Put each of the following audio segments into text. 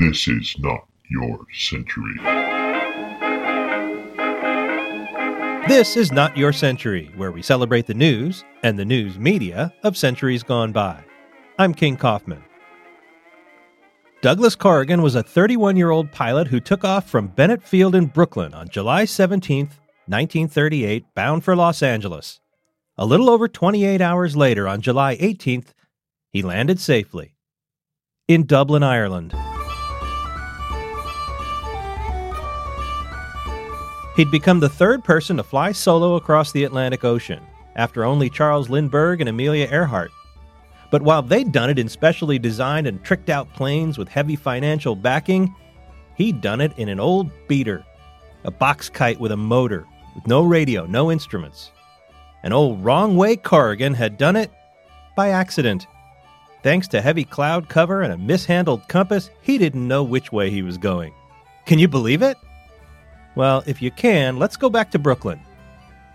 This is not your century. This is Not Your Century, where we celebrate the news and the news media of centuries gone by. I'm King Kaufman. Douglas Corrigan was a 31 year old pilot who took off from Bennett Field in Brooklyn on July 17, 1938, bound for Los Angeles. A little over 28 hours later, on July 18th, he landed safely in Dublin, Ireland. He'd become the third person to fly solo across the Atlantic Ocean, after only Charles Lindbergh and Amelia Earhart. But while they'd done it in specially designed and tricked out planes with heavy financial backing, he'd done it in an old beater, a box kite with a motor, with no radio, no instruments. An old wrong way Corrigan had done it by accident. Thanks to heavy cloud cover and a mishandled compass, he didn't know which way he was going. Can you believe it? Well, if you can, let's go back to Brooklyn.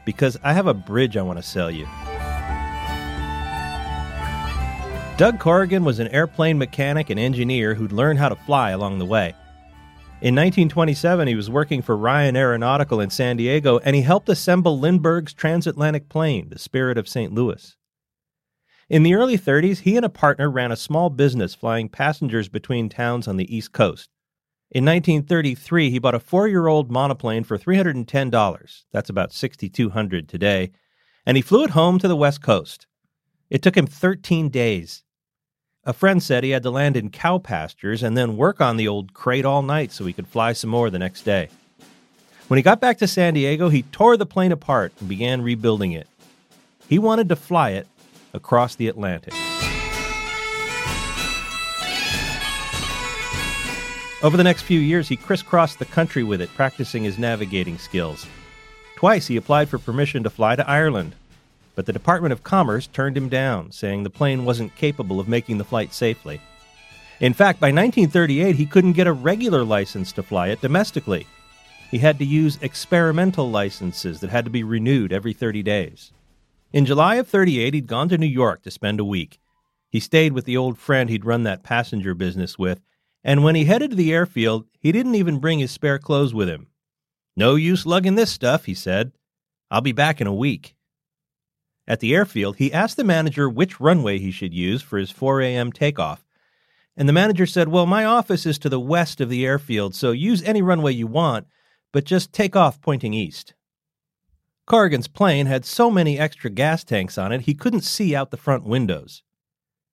Because I have a bridge I want to sell you. Doug Corrigan was an airplane mechanic and engineer who'd learned how to fly along the way. In 1927, he was working for Ryan Aeronautical in San Diego, and he helped assemble Lindbergh's transatlantic plane, the Spirit of St. Louis. In the early 30s, he and a partner ran a small business flying passengers between towns on the East Coast. In 1933, he bought a four year old monoplane for $310. That's about 6,200 today. And he flew it home to the West Coast. It took him 13 days. A friend said he had to land in cow pastures and then work on the old crate all night so he could fly some more the next day. When he got back to San Diego, he tore the plane apart and began rebuilding it. He wanted to fly it across the Atlantic. Over the next few years, he crisscrossed the country with it, practicing his navigating skills. Twice he applied for permission to fly to Ireland, but the Department of Commerce turned him down, saying the plane wasn't capable of making the flight safely. In fact, by 1938, he couldn't get a regular license to fly it domestically. He had to use experimental licenses that had to be renewed every 30 days. In July of 38, he'd gone to New York to spend a week. He stayed with the old friend he'd run that passenger business with, and when he headed to the airfield, he didn't even bring his spare clothes with him. No use lugging this stuff, he said. I'll be back in a week. At the airfield, he asked the manager which runway he should use for his 4 a.m. takeoff. And the manager said, Well, my office is to the west of the airfield, so use any runway you want, but just take off pointing east. Corrigan's plane had so many extra gas tanks on it he couldn't see out the front windows.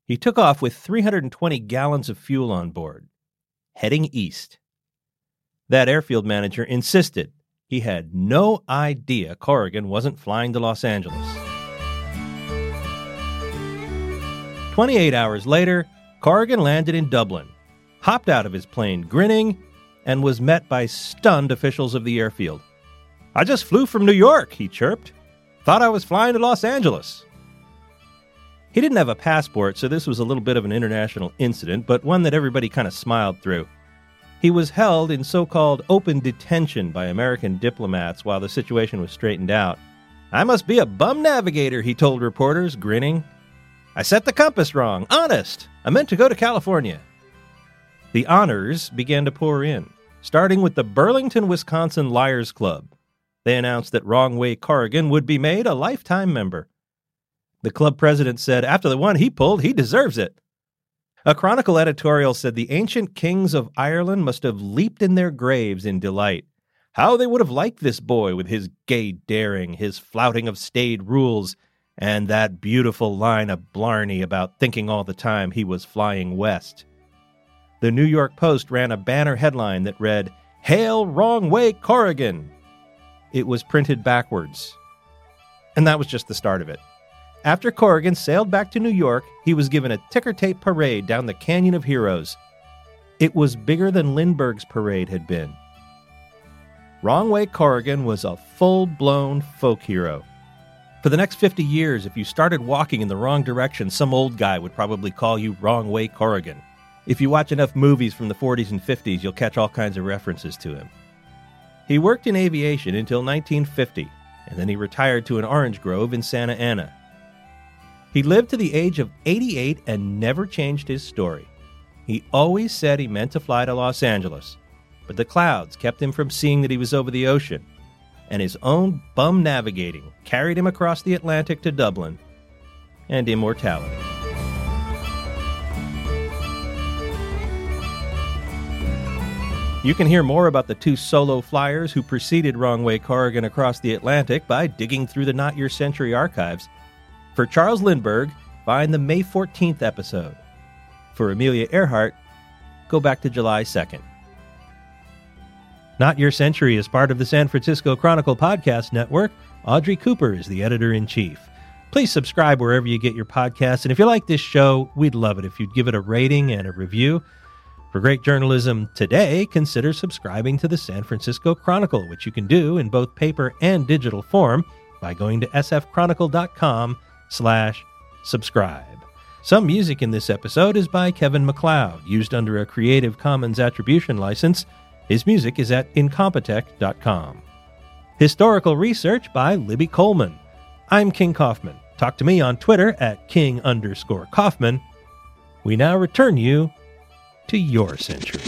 He took off with 320 gallons of fuel on board, heading east. That airfield manager insisted he had no idea Corrigan wasn't flying to Los Angeles. 28 hours later, Corrigan landed in Dublin, hopped out of his plane grinning, and was met by stunned officials of the airfield. I just flew from New York, he chirped. Thought I was flying to Los Angeles. He didn't have a passport, so this was a little bit of an international incident, but one that everybody kind of smiled through. He was held in so called open detention by American diplomats while the situation was straightened out. I must be a bum navigator, he told reporters, grinning. I set the compass wrong. Honest. I meant to go to California. The honors began to pour in, starting with the Burlington, Wisconsin Liars Club. They announced that Wrong Way Corrigan would be made a lifetime member. The club president said after the one he pulled, he deserves it. A Chronicle editorial said the ancient kings of Ireland must have leaped in their graves in delight. How they would have liked this boy with his gay daring, his flouting of staid rules, and that beautiful line of Blarney about thinking all the time he was flying west. The New York Post ran a banner headline that read, Hail Wrong Way Corrigan! It was printed backwards. And that was just the start of it. After Corrigan sailed back to New York, he was given a ticker tape parade down the Canyon of Heroes. It was bigger than Lindbergh's parade had been. Wrong Way Corrigan was a full blown folk hero. For the next 50 years, if you started walking in the wrong direction, some old guy would probably call you Wrong Way Corrigan. If you watch enough movies from the 40s and 50s, you'll catch all kinds of references to him. He worked in aviation until 1950, and then he retired to an orange grove in Santa Ana. He lived to the age of 88 and never changed his story. He always said he meant to fly to Los Angeles, but the clouds kept him from seeing that he was over the ocean, and his own bum navigating carried him across the Atlantic to Dublin and immortality. You can hear more about the two solo flyers who preceded Wrong Way Corrigan across the Atlantic by digging through the Not Your Century archives. For Charles Lindbergh, find the May 14th episode. For Amelia Earhart, go back to July 2nd. Not Your Century is part of the San Francisco Chronicle Podcast Network. Audrey Cooper is the editor in chief. Please subscribe wherever you get your podcasts. And if you like this show, we'd love it if you'd give it a rating and a review. For great journalism today, consider subscribing to the San Francisco Chronicle, which you can do in both paper and digital form by going to sfchronicle.com slash subscribe. Some music in this episode is by Kevin MacLeod, used under a Creative Commons Attribution license. His music is at incompetech.com. Historical research by Libby Coleman. I'm King Kaufman. Talk to me on Twitter at king underscore Kaufman. We now return you to your century.